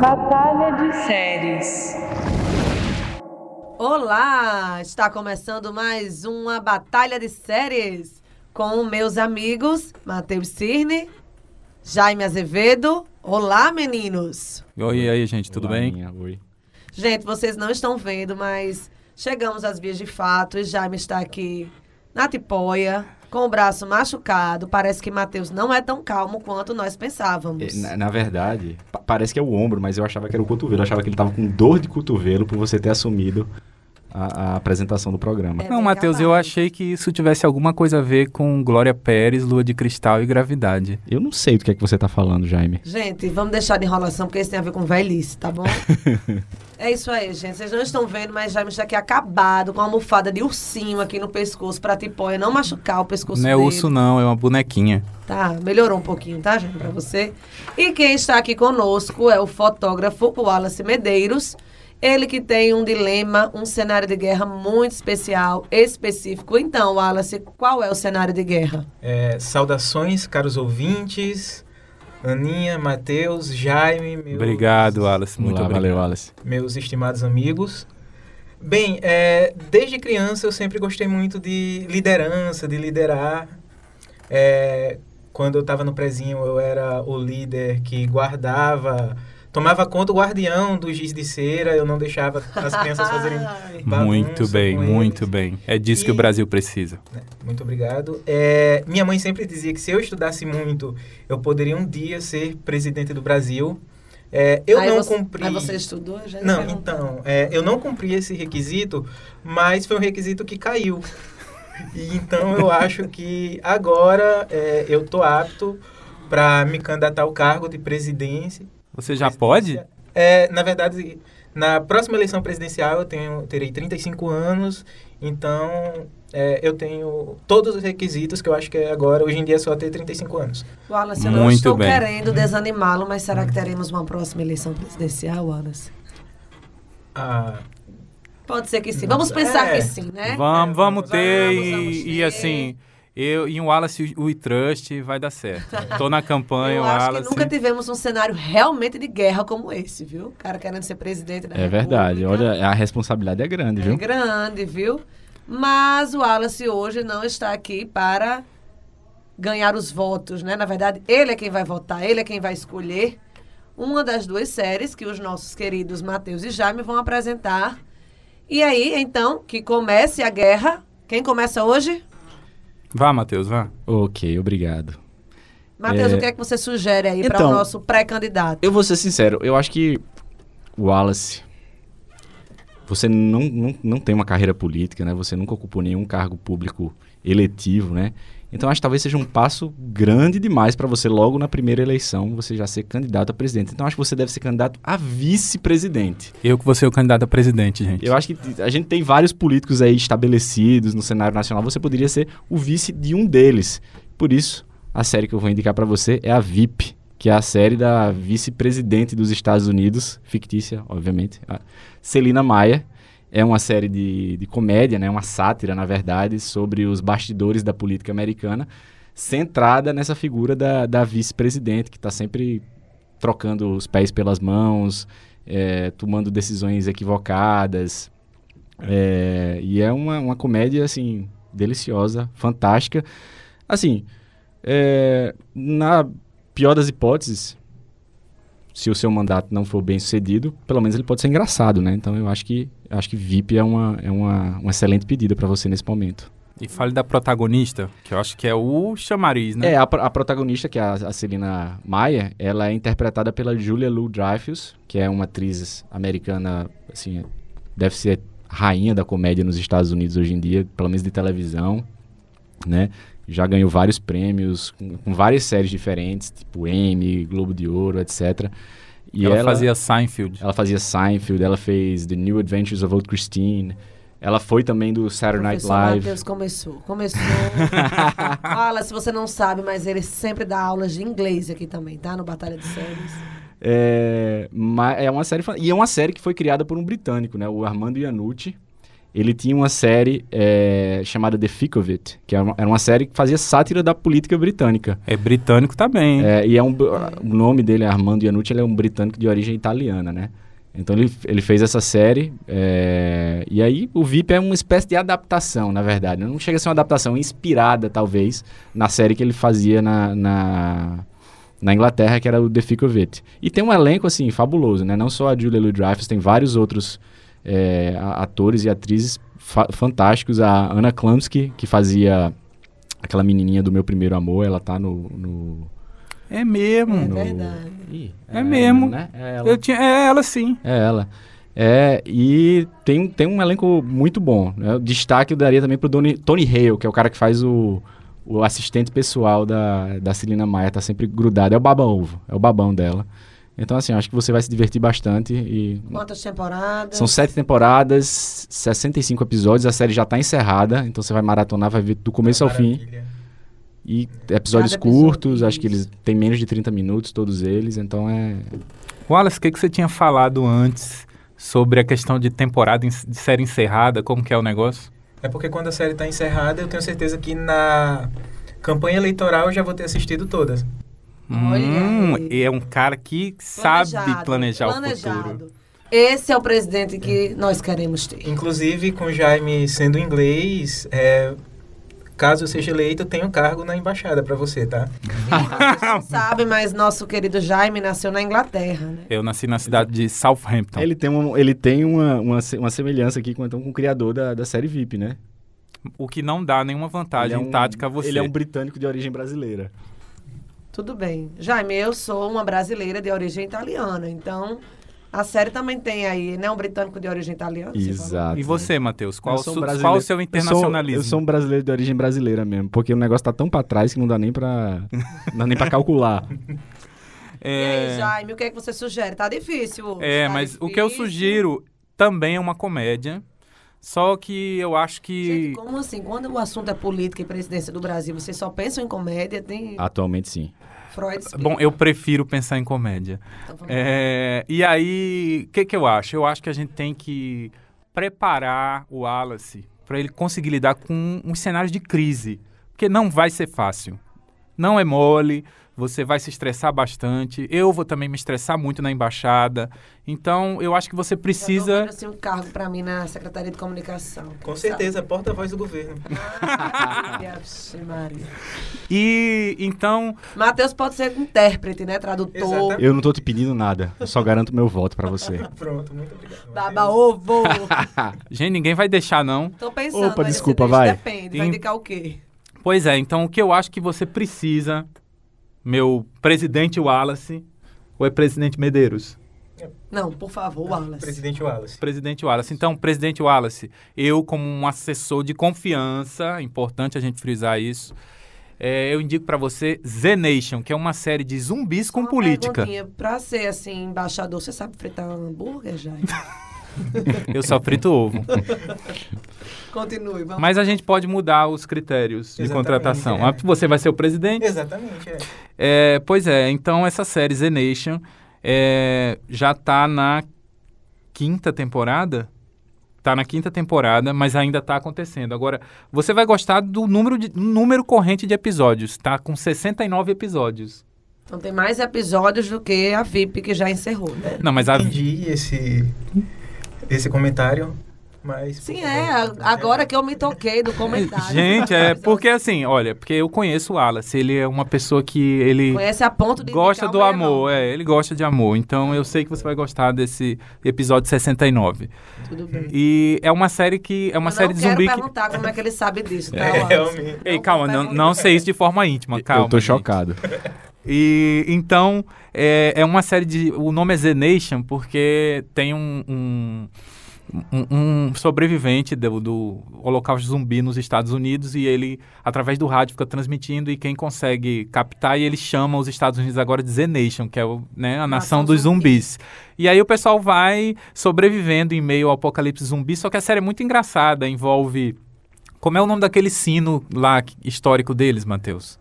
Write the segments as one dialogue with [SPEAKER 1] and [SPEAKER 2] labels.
[SPEAKER 1] Batalha de séries.
[SPEAKER 2] Olá! Está começando mais uma Batalha de Séries com meus amigos Matheus Cirne, Jaime Azevedo. Olá, meninos!
[SPEAKER 3] Oi, e aí, gente, tudo
[SPEAKER 4] Olá,
[SPEAKER 3] bem?
[SPEAKER 4] Minha, oi.
[SPEAKER 2] Gente, vocês não estão vendo, mas chegamos às vias de fato e Jaime está aqui na tipóia, com o braço machucado. Parece que Matheus não é tão calmo quanto nós pensávamos.
[SPEAKER 4] É, Na, na verdade, pa- parece que é o ombro, mas eu achava que era o cotovelo. Eu achava que ele tava com dor de cotovelo por você ter assumido a, a apresentação do programa.
[SPEAKER 2] É
[SPEAKER 3] Não, Matheus, eu achei que isso tivesse alguma coisa a ver com Glória Pérez, Lua de Cristal e gravidade.
[SPEAKER 4] Eu não sei do que é que você tá falando, Jaime.
[SPEAKER 2] Gente, vamos deixar de enrolação, porque isso tem a ver com velhice, tá bom? é isso aí, gente. Vocês não estão vendo, mas Jaime está aqui acabado com uma almofada de ursinho aqui no pescoço pra tipóia não machucar o pescoço
[SPEAKER 3] não é
[SPEAKER 2] dele.
[SPEAKER 3] urso, não, é uma bonequinha.
[SPEAKER 2] Tá, melhorou um pouquinho, tá, gente, pra você. E quem está aqui conosco é o fotógrafo Wallace Medeiros. Ele que tem um dilema, um cenário de guerra muito especial, específico. Então, Wallace, qual é o cenário de guerra?
[SPEAKER 5] É, saudações, caros ouvintes. Aninha, Matheus, Jaime, meus,
[SPEAKER 3] Obrigado, Wallace. Muito
[SPEAKER 4] Olá,
[SPEAKER 3] obrigado.
[SPEAKER 4] valeu, Alice.
[SPEAKER 5] meus estimados amigos. Bem, é, desde criança eu sempre gostei muito de liderança, de liderar. É, quando eu estava no prezinho, eu era o líder que guardava, tomava conta, o guardião do giz de cera. Eu não deixava as crianças fazerem
[SPEAKER 3] Muito bem, muito bem. É disso que o
[SPEAKER 5] E-
[SPEAKER 3] Brasil precisa.
[SPEAKER 5] né? Muito obrigado. É, minha mãe sempre dizia que se eu estudasse muito, eu poderia um dia ser presidente do Brasil. É, eu
[SPEAKER 2] aí
[SPEAKER 5] não
[SPEAKER 2] você,
[SPEAKER 5] cumpri.
[SPEAKER 2] Aí você estudou? Já
[SPEAKER 5] Não, então, é, eu não cumpri esse requisito, mas foi um requisito que caiu. E então eu acho que agora é, eu tô apto para me candidatar ao cargo de presidência.
[SPEAKER 3] Você já pode?
[SPEAKER 5] É, na verdade, na próxima eleição presidencial eu tenho, terei 35 anos, então é, eu tenho todos os requisitos que eu acho que é agora, hoje em dia é só ter 35 anos.
[SPEAKER 2] Wallace, eu não
[SPEAKER 3] Muito
[SPEAKER 2] estou
[SPEAKER 3] bem.
[SPEAKER 2] querendo desanimá-lo, mas será que teremos uma próxima eleição presidencial, Wallace?
[SPEAKER 5] Ah,
[SPEAKER 2] Pode ser que sim. Vamos pensar
[SPEAKER 5] É.
[SPEAKER 2] que sim, né?
[SPEAKER 3] Vamos, vamos ter
[SPEAKER 2] Vamos,
[SPEAKER 3] e,
[SPEAKER 2] vamos
[SPEAKER 3] e
[SPEAKER 2] ter.
[SPEAKER 3] assim, eu e o Wallace o e Trust vai dar certo. Tô na campanha,
[SPEAKER 2] Eu
[SPEAKER 3] o
[SPEAKER 2] acho
[SPEAKER 3] Wallace.
[SPEAKER 2] que nunca tivemos um cenário realmente de guerra como esse, viu? O cara querendo ser presidente da
[SPEAKER 4] É verdade.
[SPEAKER 2] República.
[SPEAKER 4] Olha, a responsabilidade é grande,
[SPEAKER 2] É
[SPEAKER 4] viu?
[SPEAKER 2] grande, viu? Mas o Wallace hoje não está aqui para ganhar os votos, né? Na verdade, ele é quem vai votar, ele é quem vai escolher uma das duas séries que os nossos queridos Matheus e Jaime vão apresentar. E aí, então, que comece a guerra. Quem começa hoje?
[SPEAKER 3] Vá, Matheus, vá.
[SPEAKER 4] Ok, obrigado.
[SPEAKER 2] Matheus,
[SPEAKER 4] É.
[SPEAKER 2] o que é que você sugere aí para
[SPEAKER 4] Então,
[SPEAKER 2] o nosso pré-candidato?
[SPEAKER 4] Eu vou ser sincero, eu acho que o Wallace, você não, não, não tem uma carreira política, né? Você nunca ocupou nenhum cargo público eletivo, né? Então acho que talvez seja um passo grande demais para você logo na primeira eleição você já ser candidato a presidente. Então acho que você deve ser candidato a vice-presidente.
[SPEAKER 3] Eu que vou ser o candidato a presidente, gente.
[SPEAKER 4] Eu acho que a gente tem vários políticos aí estabelecidos no cenário nacional, você poderia ser o vice de um deles. Por isso, a série que eu vou indicar para você é a VIP, que é a série da vice-presidente dos Estados Unidos, fictícia, obviamente, Celina Maia. É uma série de, de comédia, né, uma sátira, na verdade, sobre os bastidores da política americana, centrada nessa figura da, da vice-presidente, que está sempre trocando os pés pelas mãos, é, tomando decisões equivocadas. É, e é uma, uma comédia, assim, deliciosa, fantástica. Assim, é, na pior das hipóteses, se o seu mandato não for bem sucedido, pelo menos ele pode ser engraçado, né? Então eu acho que acho que VIP é uma, é uma, uma excelente pedida para você nesse momento.
[SPEAKER 3] E fale da protagonista, que eu acho que é o chamariz, né?
[SPEAKER 4] É, a, a protagonista, que é a, a Celina Maia, ela é interpretada pela Julia Louis-Dreyfus, que é uma atriz americana, assim, deve ser rainha da comédia nos Estados Unidos hoje em dia, pelo menos de televisão, né? Já ganhou vários prêmios com, com várias séries diferentes, tipo Emmy, Globo de Ouro, etc. E
[SPEAKER 3] ela, fazia Seinfeld.
[SPEAKER 4] ela fazia Seinfeld, ela fez The New Adventures of Old Christine. Ela foi também do Saturday Night Live.
[SPEAKER 2] Matheus começou. Começou. Fala, se você não sabe, mas ele sempre dá aulas de inglês aqui também, tá? No Batalha de Séries.
[SPEAKER 4] É, é uma série e é uma série que foi criada por um britânico, né? O Armando Iannucci. Ele tinha uma série é, chamada The Thick of It, que era uma, era uma série que fazia sátira da política britânica.
[SPEAKER 3] É britânico também. hein?
[SPEAKER 4] É, e é um, o nome dele Armando Iannucci, ele é um britânico de origem italiana, né? Então ele, ele fez essa série, é, e aí o VIP é uma espécie de adaptação, na verdade. Não chega a ser uma adaptação inspirada, talvez, na série que ele fazia na, na, na Inglaterra, que era o The Thick of It. E tem um elenco, assim, fabuloso, né? Não só a Julia Louis-Dreyfus, tem vários outros é, atores e atrizes fa- fantásticos. A Anna Klumsky, que fazia aquela menininha do Meu Primeiro Amor, ela tá no... no,
[SPEAKER 3] É mesmo.
[SPEAKER 2] É
[SPEAKER 4] no-
[SPEAKER 2] verdade.
[SPEAKER 4] Ih,
[SPEAKER 3] É mesmo.
[SPEAKER 4] Né? É ela.
[SPEAKER 3] Eu tinha, é ela sim.
[SPEAKER 4] É ela. É, e tem, tem um elenco muito bom. Né? O destaque eu daria também pro Tony, Tony Hale, que é o cara que faz o, o assistente pessoal da, da Celina Maia, tá sempre grudado. É o baba ovo, é o babão dela. Então, assim, acho que você vai se divertir bastante. E
[SPEAKER 2] Quantas temporadas?
[SPEAKER 4] são sete temporadas, 65 episódios, a série já tá encerrada, então você vai maratonar, vai ver do começo ao fim. E episódios
[SPEAKER 2] Cada episódio,
[SPEAKER 4] curtos, acho que eles têm menos de 30 minutos, todos eles, então é.
[SPEAKER 3] Wallace, o que, que você tinha falado antes sobre a questão de temporada, de série encerrada? Como que é o negócio?
[SPEAKER 5] É porque quando a série está encerrada, eu tenho certeza que na campanha eleitoral eu já vou ter assistido todas.
[SPEAKER 3] Hum, e é um cara que sabe
[SPEAKER 2] Planejado,
[SPEAKER 3] planejar o
[SPEAKER 2] planejado.
[SPEAKER 3] futuro.
[SPEAKER 2] Esse é o presidente que nós queremos ter.
[SPEAKER 5] Inclusive, com o Jaime sendo inglês, é, caso eu seja eleito, eu tenho cargo na embaixada para você, tá?
[SPEAKER 2] Não sabem, mas nosso querido Jaime nasceu na Inglaterra, né?
[SPEAKER 3] Eu nasci na cidade de Southampton.
[SPEAKER 4] Ele tem, uma, ele tem uma, uma, uma semelhança aqui com, então, com o criador da, da série VIP, né?
[SPEAKER 3] O que não dá nenhuma vantagem
[SPEAKER 4] é um-
[SPEAKER 3] tática a você.
[SPEAKER 4] Ele é um britânico de origem brasileira.
[SPEAKER 2] Tudo bem. Jaime, eu sou uma brasileira de origem italiana, então a série também tem aí, né? Um britânico de origem italiana. você?
[SPEAKER 4] Exato.
[SPEAKER 3] E você, Matheus? Qual,
[SPEAKER 4] um
[SPEAKER 3] su- qual o seu
[SPEAKER 4] Eu sou,
[SPEAKER 3] internacionalismo?
[SPEAKER 4] eu sou um brasileiro de origem brasileira mesmo, porque o negócio tá tão pra trás que não dá nem pra, não dá nem pra calcular.
[SPEAKER 2] E aí,
[SPEAKER 3] É,
[SPEAKER 2] Jaime, o que é que você sugere? Tá difícil.
[SPEAKER 3] é
[SPEAKER 2] tá
[SPEAKER 3] mas o que eu
[SPEAKER 2] difícil.
[SPEAKER 3] sugiro também é uma comédia. Só que eu acho que.
[SPEAKER 2] Gente, como assim? Quando o assunto é política e presidência do Brasil, vocês só pensam em comédia? Tem
[SPEAKER 4] Atualmente, sim.
[SPEAKER 2] Freud explica.
[SPEAKER 3] Bom, eu prefiro pensar em comédia.
[SPEAKER 2] Então.
[SPEAKER 3] É, e aí, o que, que eu acho? Eu acho que a gente tem que preparar o Wallace para ele conseguir lidar com uns cenários de crise. Porque não vai ser fácil. Não é mole, você vai se estressar bastante. Eu vou também me estressar muito na embaixada. Então, eu acho que você precisa.
[SPEAKER 2] vendo, assim, um cargo pra mim na Secretaria de Comunicação.
[SPEAKER 5] Com certeza, porta-voz do governo.
[SPEAKER 3] E então,
[SPEAKER 2] Matheus pode ser intérprete, né? Tradutor.
[SPEAKER 5] Exatamente.
[SPEAKER 4] Eu não tô te pedindo nada, eu só garanto meu voto pra você.
[SPEAKER 5] Pronto, muito obrigado.
[SPEAKER 2] Baba ovo.
[SPEAKER 3] gente, ninguém vai deixar, não.
[SPEAKER 2] Tô pensando.
[SPEAKER 4] Opa, desculpa, vai.
[SPEAKER 2] Depende. Vai
[SPEAKER 3] Em-
[SPEAKER 2] indicar o quê?
[SPEAKER 3] Pois é, então o que eu acho que você precisa, meu presidente Wallace, ou é presidente Medeiros?
[SPEAKER 2] Não, por favor, Wallace.
[SPEAKER 5] Presidente Wallace.
[SPEAKER 3] Presidente Wallace. Então, presidente Wallace, eu, como um assessor de confiança, é importante a gente frisar isso, é, eu indico pra você Z Nation, que é uma série de zumbis com
[SPEAKER 2] Uma
[SPEAKER 3] política.
[SPEAKER 2] Pra ser, assim, embaixador, você sabe fritar um hambúrguer, já?
[SPEAKER 3] Eu só frito ovo.
[SPEAKER 2] Continue, vamos.
[SPEAKER 3] Mas a gente pode mudar os critérios de
[SPEAKER 5] Exatamente,
[SPEAKER 3] contratação.
[SPEAKER 5] é.
[SPEAKER 3] Ah, Você vai ser o presidente?
[SPEAKER 5] Exatamente, é.
[SPEAKER 3] É, pois é, então essa série Z Nation é, já tá na quinta temporada. Tá na quinta temporada, mas ainda tá acontecendo. Agora, você vai gostar do número, de, número corrente de episódios. Tá com 69 episódios.
[SPEAKER 2] Então tem mais episódios do que a VIP que já encerrou, né?
[SPEAKER 3] Não, mas a,
[SPEAKER 5] Entendi esse, esse comentário, mas...
[SPEAKER 2] Sim, é. a- Agora que eu me toquei do comentário.
[SPEAKER 3] Gente, é porque assim, olha, porque eu conheço o Wallace, ele é uma pessoa que ele
[SPEAKER 2] Conhece a ponto de
[SPEAKER 3] gosta do amor, é, ele gosta de amor. Então eu sei que você vai gostar desse episódio 69.
[SPEAKER 2] Tudo bem.
[SPEAKER 3] E é uma série que é uma
[SPEAKER 2] eu
[SPEAKER 3] série de
[SPEAKER 2] quero
[SPEAKER 3] zumbi que
[SPEAKER 2] perguntar como é que ele sabe disso, tá,
[SPEAKER 5] É,
[SPEAKER 2] Wallace?
[SPEAKER 5] realmente.
[SPEAKER 3] Ei, calma, não, não sei isso de forma íntima, calma.
[SPEAKER 4] eu tô
[SPEAKER 3] gente.
[SPEAKER 4] chocado.
[SPEAKER 3] E então é, é uma série de. O nome é Z Nation porque tem um, um, um- um sobrevivente do, do Holocausto Zumbi nos Estados Unidos e ele, através do rádio, fica transmitindo e quem consegue captar, e ele chama os Estados Unidos agora de Z Nation, que é o, né, a nação, dos
[SPEAKER 2] zumbi.
[SPEAKER 3] zumbis. E aí o pessoal vai sobrevivendo em meio ao apocalipse zumbi, só que a série é muito engraçada, envolve. Como é o nome daquele sino lá histórico deles, Matheus?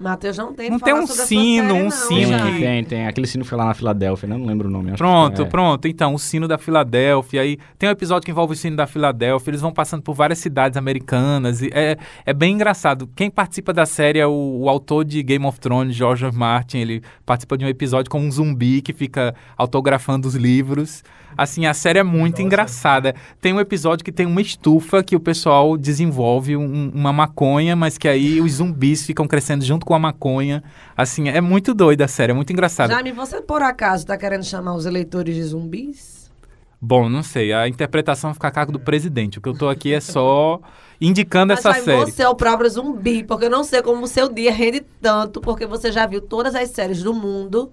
[SPEAKER 2] Matheus não tem
[SPEAKER 3] Não tem um sino,
[SPEAKER 2] série,
[SPEAKER 3] um
[SPEAKER 2] não,
[SPEAKER 3] sino
[SPEAKER 2] já.
[SPEAKER 4] Tem, tem, tem. Aquele sino que foi lá na Filadélfia, né? não lembro o nome. acho que
[SPEAKER 3] Pronto,
[SPEAKER 4] é.
[SPEAKER 3] pronto. Então, o sino da Filadélfia. Aí tem um episódio que envolve o sino da Filadélfia. Eles vão passando por várias cidades americanas. E é, é bem engraçado. Quem participa da série é o, o autor de Game of Thrones, George. Martin. Ele participa de um episódio com um zumbi que fica autografando os livros. Assim, a série é muito
[SPEAKER 5] Nossa.
[SPEAKER 3] engraçada. Tem um episódio que tem uma estufa que o pessoal desenvolve um- uma maconha, mas que aí os zumbis ficam crescendo junto com a maconha. Assim, é muito doida a série, é muito engraçada.
[SPEAKER 2] Jaime, você por acaso tá querendo chamar os eleitores de zumbis?
[SPEAKER 3] Bom, não sei. A interpretação fica a cargo do presidente. O que eu tô aqui é só indicando
[SPEAKER 2] Mas,
[SPEAKER 3] essa
[SPEAKER 2] Jaime,
[SPEAKER 3] série.
[SPEAKER 2] você é o próprio zumbi, porque eu não sei como o seu dia rende tanto, porque você já viu todas as séries do mundo,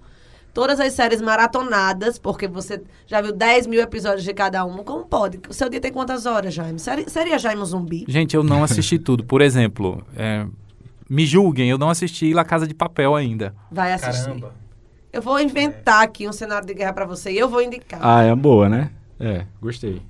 [SPEAKER 2] todas as séries maratonadas, porque você já viu 10 mil episódios de cada uma. Como pode? O seu dia tem quantas horas, Jaime? Seria, seria Jaime um zumbi?
[SPEAKER 3] Gente, eu não assisti tudo. Por exemplo, é, me julguem, eu não assisti La Casa de Papel ainda.
[SPEAKER 2] Vai assistir.
[SPEAKER 5] Caramba.
[SPEAKER 2] Eu vou inventar aqui um cenário de guerra pra você e eu vou indicar.
[SPEAKER 4] Ah, é boa, né? É, gostei.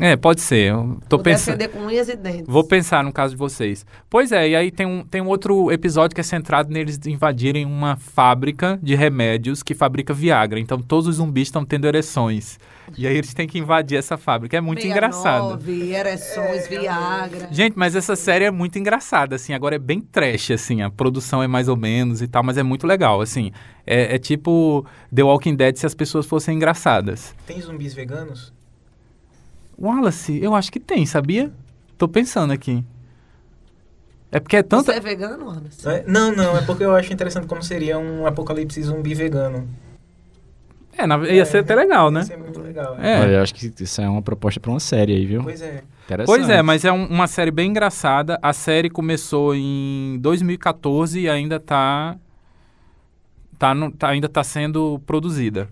[SPEAKER 3] É, pode ser. Eu tô
[SPEAKER 2] vou
[SPEAKER 3] pensando.
[SPEAKER 2] defender com unhas e dentes.
[SPEAKER 3] Vou pensar no caso de vocês. Pois é, e aí tem um, tem um outro episódio que é centrado neles invadirem uma fábrica de remédios que fabrica Viagra. Então todos os zumbis estão tendo ereções. E aí eles têm que invadir essa fábrica. É muito engraçado.
[SPEAKER 2] 69, ereções, Viagra.
[SPEAKER 3] Gente, mas essa série é muito engraçada, assim, agora é bem trash, assim, a produção é mais ou menos e tal, mas é muito legal, assim. É, é tipo The Walking Dead se as pessoas fossem engraçadas.
[SPEAKER 5] Tem zumbis veganos?
[SPEAKER 3] Wallace, eu acho que tem, sabia? Tô pensando aqui. É porque é tanta...
[SPEAKER 2] Você é vegano, Ana?
[SPEAKER 5] É, Não, não, é porque eu acho interessante como seria um apocalipse zumbi vegano.
[SPEAKER 3] É, na- ia ser até legal, né?
[SPEAKER 5] Ia ser muito legal.
[SPEAKER 3] É.
[SPEAKER 4] Olha, eu acho que isso é uma proposta pra uma série aí, viu?
[SPEAKER 5] Pois é.
[SPEAKER 3] Pois é, mas é um- uma série bem engraçada. A série começou em 2014 e ainda tá, tá, no- tá- ainda tá sendo produzida.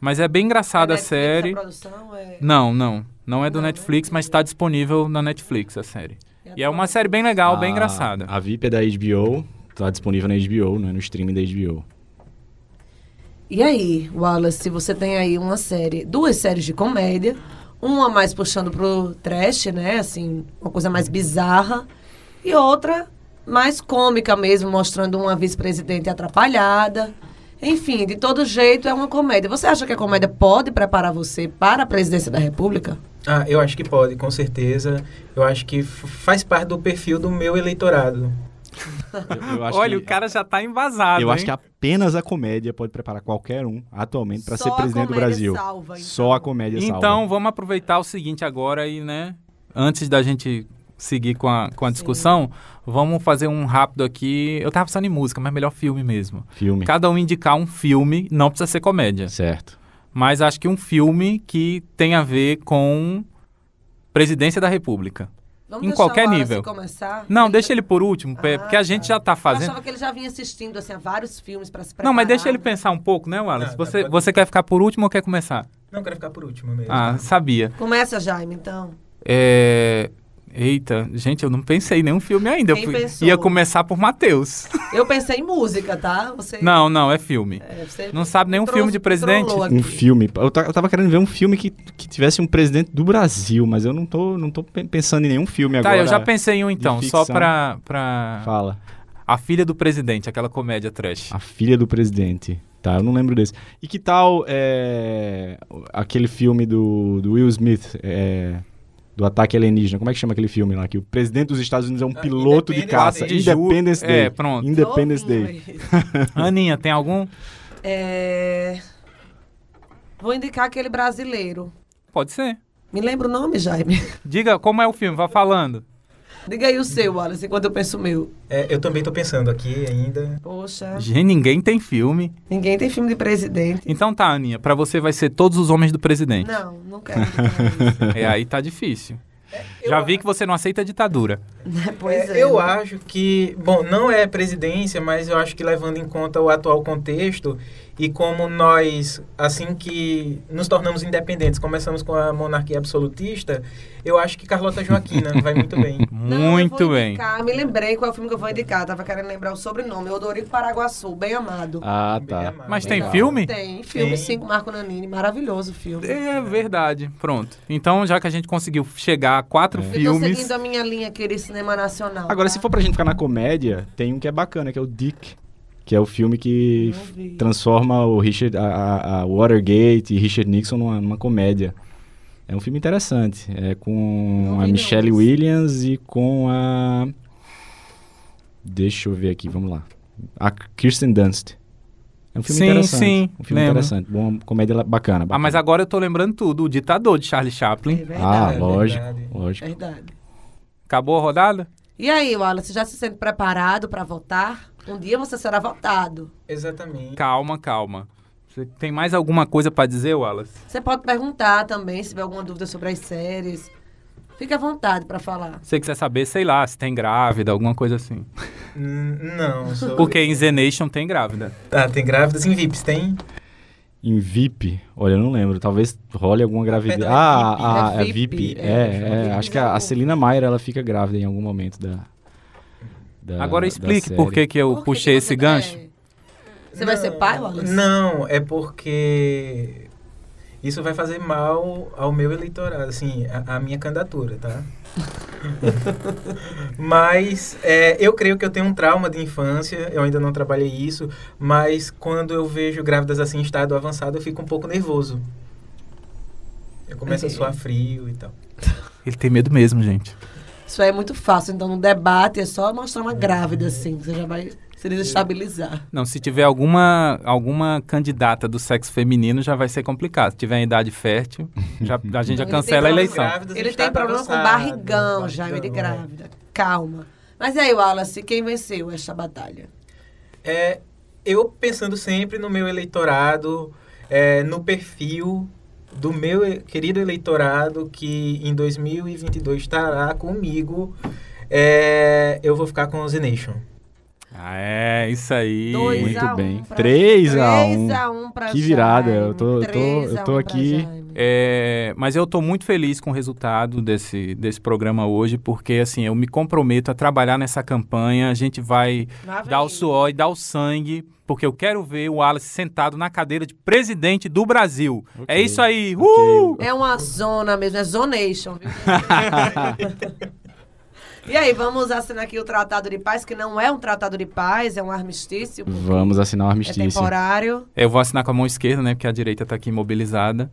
[SPEAKER 3] Mas é bem engraçada a
[SPEAKER 2] Netflix,
[SPEAKER 3] série.
[SPEAKER 2] A produção é...
[SPEAKER 3] Não, não. Não é do
[SPEAKER 2] Não, né?
[SPEAKER 3] Netflix, mas está disponível na Netflix a série. E é uma série bem legal, bem
[SPEAKER 4] A-
[SPEAKER 3] engraçada.
[SPEAKER 4] A VIP é da HBO, tá disponível na HBO, né? No streaming da HBO.
[SPEAKER 2] E aí, Wallace, você tem aí uma série, duas séries de comédia, uma mais puxando pro trash, né? Assim, uma coisa mais bizarra, e outra mais cômica mesmo, mostrando uma vice-presidente atrapalhada. Enfim, de todo jeito é uma comédia. Você acha que a comédia pode preparar você para a presidência da República?
[SPEAKER 5] Ah, eu acho que pode, com certeza. Eu acho que faz parte do perfil do meu eleitorado.
[SPEAKER 4] Eu, eu acho
[SPEAKER 3] Olha,
[SPEAKER 4] que,
[SPEAKER 3] o cara já tá embasado,
[SPEAKER 4] Eu acho
[SPEAKER 3] hein?
[SPEAKER 4] que apenas a comédia pode preparar qualquer um atualmente para ser presidente do
[SPEAKER 2] comédia
[SPEAKER 4] Brasil.
[SPEAKER 2] salva, então.
[SPEAKER 4] Só a comédia salva.
[SPEAKER 3] Então, vamos aproveitar o seguinte agora e, né? Antes da gente seguir com a, com a
[SPEAKER 2] Sim.
[SPEAKER 3] discussão, vamos fazer um rápido aqui. Eu tava pensando em música, mas melhor filme mesmo.
[SPEAKER 4] Filme.
[SPEAKER 3] Cada um indicar um filme, não precisa ser comédia,
[SPEAKER 4] Certo.
[SPEAKER 3] mas acho que um filme que tem a ver com presidência da República.
[SPEAKER 2] Vamos
[SPEAKER 3] Em qualquer nível.
[SPEAKER 2] Começar?
[SPEAKER 3] Não, deixa ele por último,
[SPEAKER 2] Ah,
[SPEAKER 3] porque a gente
[SPEAKER 2] tá.
[SPEAKER 3] já tá
[SPEAKER 2] Eu
[SPEAKER 3] fazendo.
[SPEAKER 2] achava que ele já vinha assistindo assim, a vários filmes para se preparar.
[SPEAKER 3] Não, mas deixa ele pensar um pouco, né, Wallace?
[SPEAKER 5] Não,
[SPEAKER 3] Você,
[SPEAKER 5] pode-
[SPEAKER 3] você quer ficar por último ou quer começar?
[SPEAKER 5] Não, quero ficar por último mesmo.
[SPEAKER 3] Ah, sabia.
[SPEAKER 2] Começa, Jaime, então.
[SPEAKER 3] É... Eita, gente, eu não pensei em nenhum filme ainda. Eu
[SPEAKER 2] Quem
[SPEAKER 3] fui-
[SPEAKER 2] pensou?
[SPEAKER 3] ia começar por Matheus.
[SPEAKER 2] Eu pensei em música, tá? Você,
[SPEAKER 3] Não, não, é filme.
[SPEAKER 2] é, você
[SPEAKER 3] Não sabe nenhum
[SPEAKER 2] me
[SPEAKER 3] filme de presidente?
[SPEAKER 4] Um filme. Eu, eu tava querendo ver um filme que, que tivesse um presidente do Brasil, mas eu não tô, não tô pe- pensando em nenhum filme
[SPEAKER 3] Tá,
[SPEAKER 4] agora.
[SPEAKER 3] eu já pensei em um então, só pra, pra...
[SPEAKER 4] Fala.
[SPEAKER 3] A Filha do Presidente, aquela comédia trash.
[SPEAKER 4] A filha do presidente. Tá, eu não lembro desse. E que tal é, aquele filme do, do Will Smith, é, do ataque alienígena? Como é que chama aquele filme lá? Que o presidente dos Estados Unidos é um
[SPEAKER 5] Ah,
[SPEAKER 4] piloto de caça.
[SPEAKER 3] Day. De
[SPEAKER 4] Independence Day.
[SPEAKER 3] É, pronto.
[SPEAKER 4] Independence Day.
[SPEAKER 3] Aninha, tem algum?
[SPEAKER 2] É... Vou indicar aquele brasileiro.
[SPEAKER 3] Pode ser.
[SPEAKER 2] Me lembra o nome, Jaime?
[SPEAKER 3] Diga como é o filme, vá falando.
[SPEAKER 2] Diga aí o seu, Wallace, enquanto eu penso o meu.
[SPEAKER 5] É, eu também tô pensando aqui ainda.
[SPEAKER 2] Poxa,
[SPEAKER 3] Gente, ninguém tem filme.
[SPEAKER 2] ninguém tem filme de presidente.
[SPEAKER 3] Então tá, Aninha, pra você vai ser Todos os Homens do Presidente.
[SPEAKER 2] Não, não quero.
[SPEAKER 3] É, aí tá difícil.
[SPEAKER 5] Eu
[SPEAKER 3] Já vi que você não aceita ditadura.
[SPEAKER 2] pois
[SPEAKER 5] É,
[SPEAKER 2] é.
[SPEAKER 5] eu
[SPEAKER 2] né?
[SPEAKER 5] acho que, bom, não é presidência, mas eu acho que levando em conta o atual contexto E como nós, assim que nos tornamos independentes, começamos com a monarquia absolutista, eu acho que Carlota Joaquina vai muito bem.
[SPEAKER 2] Não, eu
[SPEAKER 3] Muito
[SPEAKER 2] vou
[SPEAKER 3] bem.
[SPEAKER 2] indicar, me lembrei qual é o filme que eu vou indicar. Tava querendo lembrar o sobrenome. Odorico Paraguaçu, bem amado.
[SPEAKER 4] Ah, tá.
[SPEAKER 5] amado.
[SPEAKER 3] Mas tem
[SPEAKER 4] Legal.
[SPEAKER 3] filme?
[SPEAKER 2] Tem, filme
[SPEAKER 5] Tem.
[SPEAKER 2] 5, Marco Nanini. Maravilhoso filme.
[SPEAKER 3] É verdade. Pronto. Então, já que a gente conseguiu chegar a quatro
[SPEAKER 4] É.
[SPEAKER 2] Eu tô
[SPEAKER 3] filmes.
[SPEAKER 2] seguindo a minha linha aqui de cinema nacional.
[SPEAKER 4] Agora,
[SPEAKER 2] tá?
[SPEAKER 4] se for pra gente ficar na comédia, tem um que é bacana, que é o Dick. Que é o filme que
[SPEAKER 2] Não
[SPEAKER 4] transforma o Richard, a, a- Watergate e Richard Nixon numa, numa comédia. É um filme interessante. É com
[SPEAKER 2] Não
[SPEAKER 4] a
[SPEAKER 2] não,
[SPEAKER 4] Michelle
[SPEAKER 2] esse.
[SPEAKER 4] Williams e com a. Deixa eu ver aqui, vamos lá. A Kirsten Dunst. É um filme
[SPEAKER 3] Sim,
[SPEAKER 4] interessante.
[SPEAKER 3] sim,
[SPEAKER 4] Um filme
[SPEAKER 3] lembro.
[SPEAKER 4] interessante. Uma comédia la- bacana.
[SPEAKER 3] Ah, mas
[SPEAKER 4] bacana.
[SPEAKER 3] agora eu tô lembrando tudo. O ditador de Charlie
[SPEAKER 2] É
[SPEAKER 3] Chaplin.
[SPEAKER 2] verdade.
[SPEAKER 4] Ah,
[SPEAKER 5] É
[SPEAKER 4] lógico,
[SPEAKER 5] verdade.
[SPEAKER 4] lógico.
[SPEAKER 2] Verdade.
[SPEAKER 3] Acabou a rodada?
[SPEAKER 2] E aí, Wallace, já se sente preparado para votar? Um dia você será votado.
[SPEAKER 5] Exatamente.
[SPEAKER 3] Calma, calma. Você tem mais alguma coisa pra dizer, Wallace?
[SPEAKER 2] Você pode perguntar também se tiver alguma dúvida sobre as séries. Fique à vontade para falar.
[SPEAKER 3] Você quiser saber, sei lá, se tem grávida, alguma coisa assim.
[SPEAKER 5] Não, sou...
[SPEAKER 3] Porque em Z Nation tem grávida.
[SPEAKER 5] Ah, tem grávidas em VIPs, tem?
[SPEAKER 4] Em VIP, olha, eu não lembro. Talvez role alguma gravidez.
[SPEAKER 5] Perdão, é
[SPEAKER 4] Ah,
[SPEAKER 2] VIP.
[SPEAKER 4] a,
[SPEAKER 2] É
[SPEAKER 4] é
[SPEAKER 2] VIP,
[SPEAKER 4] VIP.
[SPEAKER 2] é,
[SPEAKER 4] É, é,
[SPEAKER 2] VIP
[SPEAKER 4] acho que a, a. Celina Maier ela fica grávida em algum momento da. Da-
[SPEAKER 3] Agora
[SPEAKER 4] da
[SPEAKER 3] explique
[SPEAKER 4] série.
[SPEAKER 3] por que, que eu
[SPEAKER 2] Por que
[SPEAKER 3] puxei
[SPEAKER 2] que
[SPEAKER 3] esse gancho.
[SPEAKER 2] é, Você vai ser pai, Wallace?
[SPEAKER 5] Não, é porque isso vai fazer mal ao meu eleitorado, assim, a, a minha candidatura, tá? mas é, eu creio que eu tenho um trauma de infância, eu ainda não trabalhei isso, mas quando eu vejo grávidas assim em estado avançado, eu fico um pouco nervoso. Eu começo a
[SPEAKER 2] Ok.
[SPEAKER 5] suar frio e tal.
[SPEAKER 3] Ele tem medo mesmo, gente.
[SPEAKER 2] Isso aí é muito fácil. Então, no debate, é só mostrar uma grávida, assim. Você já vai se desestabilizar.
[SPEAKER 3] Não, se tiver alguma, alguma candidata do sexo feminino, já vai ser complicado. Se tiver em idade fértil, já, a gente já
[SPEAKER 2] Ele
[SPEAKER 3] cancela a eleição.
[SPEAKER 5] Grávidas
[SPEAKER 2] Ele tem problema com
[SPEAKER 5] avançado,
[SPEAKER 2] barrigão, Jaime, de
[SPEAKER 5] barrigão, é.
[SPEAKER 2] grávida. Calma. Mas e aí, Wallace, quem venceu esta batalha?
[SPEAKER 5] É, eu pensando sempre no meu eleitorado, é, no perfil do meu querido eleitorado que em 2022 estará comigo, é, eu vou ficar com o Z Nation.
[SPEAKER 3] Ah, é, isso aí.
[SPEAKER 2] Dois
[SPEAKER 4] Muito
[SPEAKER 2] a um
[SPEAKER 4] bem.
[SPEAKER 2] pra-
[SPEAKER 4] Três a
[SPEAKER 2] três
[SPEAKER 4] um.
[SPEAKER 2] a um pra
[SPEAKER 4] Que virada,
[SPEAKER 2] Jaime.
[SPEAKER 4] eu tô- eu tô- eu tô
[SPEAKER 2] um
[SPEAKER 4] aqui-
[SPEAKER 2] Jaime.
[SPEAKER 3] É, mas eu estou muito feliz com o resultado desse, desse programa hoje, porque assim, eu me comprometo a trabalhar nessa campanha. A gente vai
[SPEAKER 2] Lá vem
[SPEAKER 3] dar o suor e dar o sangue, porque eu quero ver o Wallace sentado na cadeira de presidente do Brasil. É isso aí. Uh!
[SPEAKER 2] É uma zona mesmo, é zonation, viu? e aí, vamos assinar aqui o Tratado de Paz, que não é um Tratado de Paz, é um armistício.
[SPEAKER 4] Vamos assinar um
[SPEAKER 2] É
[SPEAKER 4] armistício.
[SPEAKER 2] temporário.
[SPEAKER 3] Eu vou assinar com a mão esquerda, né? Porque a direita tá aqui imobilizada.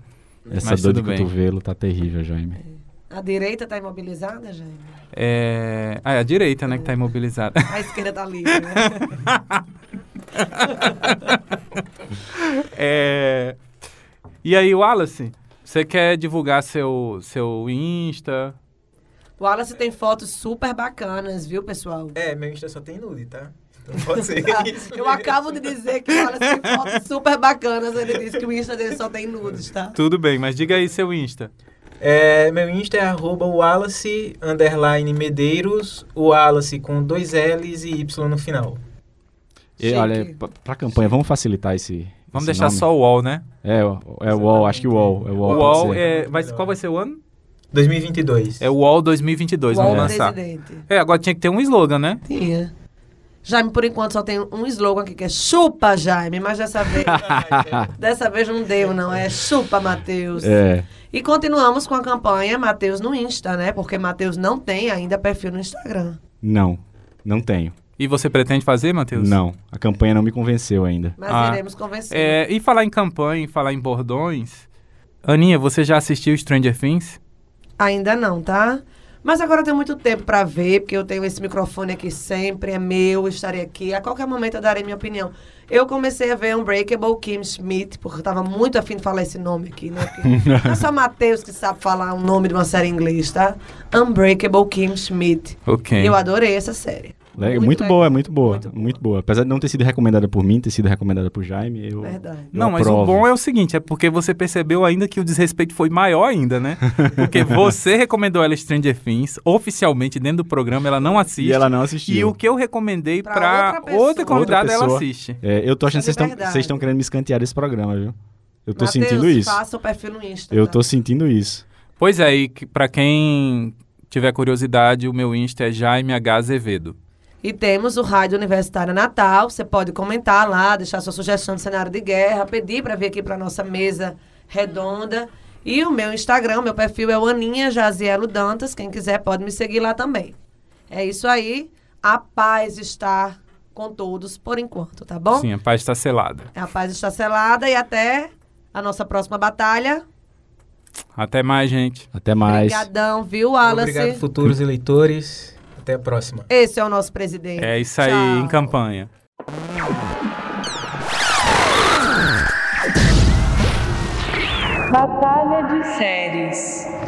[SPEAKER 4] Essa
[SPEAKER 3] Mas
[SPEAKER 4] dor de
[SPEAKER 3] bem.
[SPEAKER 4] cotovelo tá terrível, Jaime.
[SPEAKER 2] A direita tá imobilizada, Jaime?
[SPEAKER 3] É... Ah, é a direita, né, que tá imobilizada.
[SPEAKER 2] A esquerda tá livre, né?
[SPEAKER 3] É... E aí, Wallace, você quer divulgar seu, seu Insta?
[SPEAKER 2] O Wallace tem fotos super bacanas, viu, pessoal?
[SPEAKER 5] É, meu Insta só tem nude, tá? Pode ser.
[SPEAKER 2] Eu acabo de dizer que o Wallace tem fotos super bacanas. Ele disse que o Insta dele só tem nudes, tá?
[SPEAKER 3] Tudo bem, mas diga aí seu Insta.
[SPEAKER 5] É, meu Insta é arroba Wallace, underline Medeiros, Wallace com dois L's e Y no final.
[SPEAKER 4] E, olha, pra, pra campanha, vamos facilitar esse.
[SPEAKER 3] Vamos
[SPEAKER 4] esse
[SPEAKER 3] deixar
[SPEAKER 4] nome?
[SPEAKER 3] só o UOL, né?
[SPEAKER 4] É, o- é o UOL, acho que o UOL. É o UOL.
[SPEAKER 3] UOL é... Vai... Qual vai ser o ano?
[SPEAKER 5] 2022.
[SPEAKER 3] É o UOL 2022,
[SPEAKER 2] O
[SPEAKER 3] vamos
[SPEAKER 2] UOL
[SPEAKER 3] lançar.
[SPEAKER 2] presidente.
[SPEAKER 3] É, agora tinha que ter um slogan, né?
[SPEAKER 2] Tinha. Jaime, por enquanto, só tem um slogan aqui que é chupa, Jaime, mas dessa vez. dessa vez não deu, não. É chupa, Matheus.
[SPEAKER 4] É.
[SPEAKER 2] E continuamos com a campanha Matheus no Insta, né? Porque Matheus não tem ainda perfil no Instagram.
[SPEAKER 4] Não, não tenho.
[SPEAKER 3] E você pretende fazer, Matheus?
[SPEAKER 4] Não, a campanha não me convenceu ainda.
[SPEAKER 2] Mas
[SPEAKER 3] Ah.
[SPEAKER 2] iremos convencer.
[SPEAKER 3] É, e falar em campanha, falar em bordões... Aninha, você já assistiu Stranger Things?
[SPEAKER 2] Ainda não, tá? Mas agora eu tenho muito tempo pra ver, porque eu tenho esse microfone aqui sempre, é meu, estarei aqui. A qualquer momento eu darei minha opinião. Eu comecei a ver Unbreakable Kim Schmidt, porque eu tava muito afim de falar esse nome aqui, né? Porque não é só Matheus que sabe falar o nome de uma série em inglês, tá? Unbreakable Kim Schmidt.
[SPEAKER 3] Ok.
[SPEAKER 2] Eu adorei essa série.
[SPEAKER 4] Le-
[SPEAKER 2] Muito
[SPEAKER 4] Muito,
[SPEAKER 2] legal.
[SPEAKER 4] boa, é muito boa,
[SPEAKER 2] Muito
[SPEAKER 4] muito
[SPEAKER 2] boa.
[SPEAKER 4] boa. Apesar de não ter sido recomendada por mim, ter sido recomendada por Jaime, eu.
[SPEAKER 2] Verdade.
[SPEAKER 4] eu
[SPEAKER 3] Não, mas
[SPEAKER 4] aprovo.
[SPEAKER 3] o bom é o seguinte, é porque você percebeu ainda que o desrespeito foi maior ainda, né? Porque você recomendou ela Stranger Things, oficialmente dentro do programa, ela não assiste.
[SPEAKER 4] E ela não assistiu.
[SPEAKER 3] E o que eu recomendei
[SPEAKER 2] Pra
[SPEAKER 3] pra,
[SPEAKER 2] outra pessoa.
[SPEAKER 3] outra convidada,
[SPEAKER 4] Outra
[SPEAKER 3] ela assiste.
[SPEAKER 4] É, eu tô achando que
[SPEAKER 2] é
[SPEAKER 4] vocês estão
[SPEAKER 2] verdade.
[SPEAKER 4] vocês estão querendo me escantear desse programa, viu? Eu tô
[SPEAKER 2] Mateus,
[SPEAKER 4] sentindo isso.
[SPEAKER 2] Faça o perfil no Insta.
[SPEAKER 4] Eu
[SPEAKER 2] tá?
[SPEAKER 4] tô sentindo isso.
[SPEAKER 3] Pois é, e que- pra quem tiver curiosidade, o meu Insta é Jaime H. Azevedo.
[SPEAKER 2] E temos o Rádio Universitária Natal. Você pode comentar lá, deixar sua sugestão de cenário de guerra, pedir para vir aqui para nossa mesa redonda. E o meu Instagram, meu perfil é o Aninha Jazielo Dantas. Quem quiser pode me seguir lá também. É isso aí. A paz está com todos por enquanto, tá bom?
[SPEAKER 3] Sim, a paz está selada.
[SPEAKER 2] A paz está selada e até a nossa próxima batalha.
[SPEAKER 3] Até mais, gente.
[SPEAKER 4] Até mais.
[SPEAKER 2] Obrigadão, viu, Wallace?
[SPEAKER 5] Obrigado, futuros eleitores. Até a próxima.
[SPEAKER 2] Esse é o nosso presidente.
[SPEAKER 3] É isso aí,
[SPEAKER 2] Tchau.
[SPEAKER 3] em campanha.
[SPEAKER 1] Batalha de séries.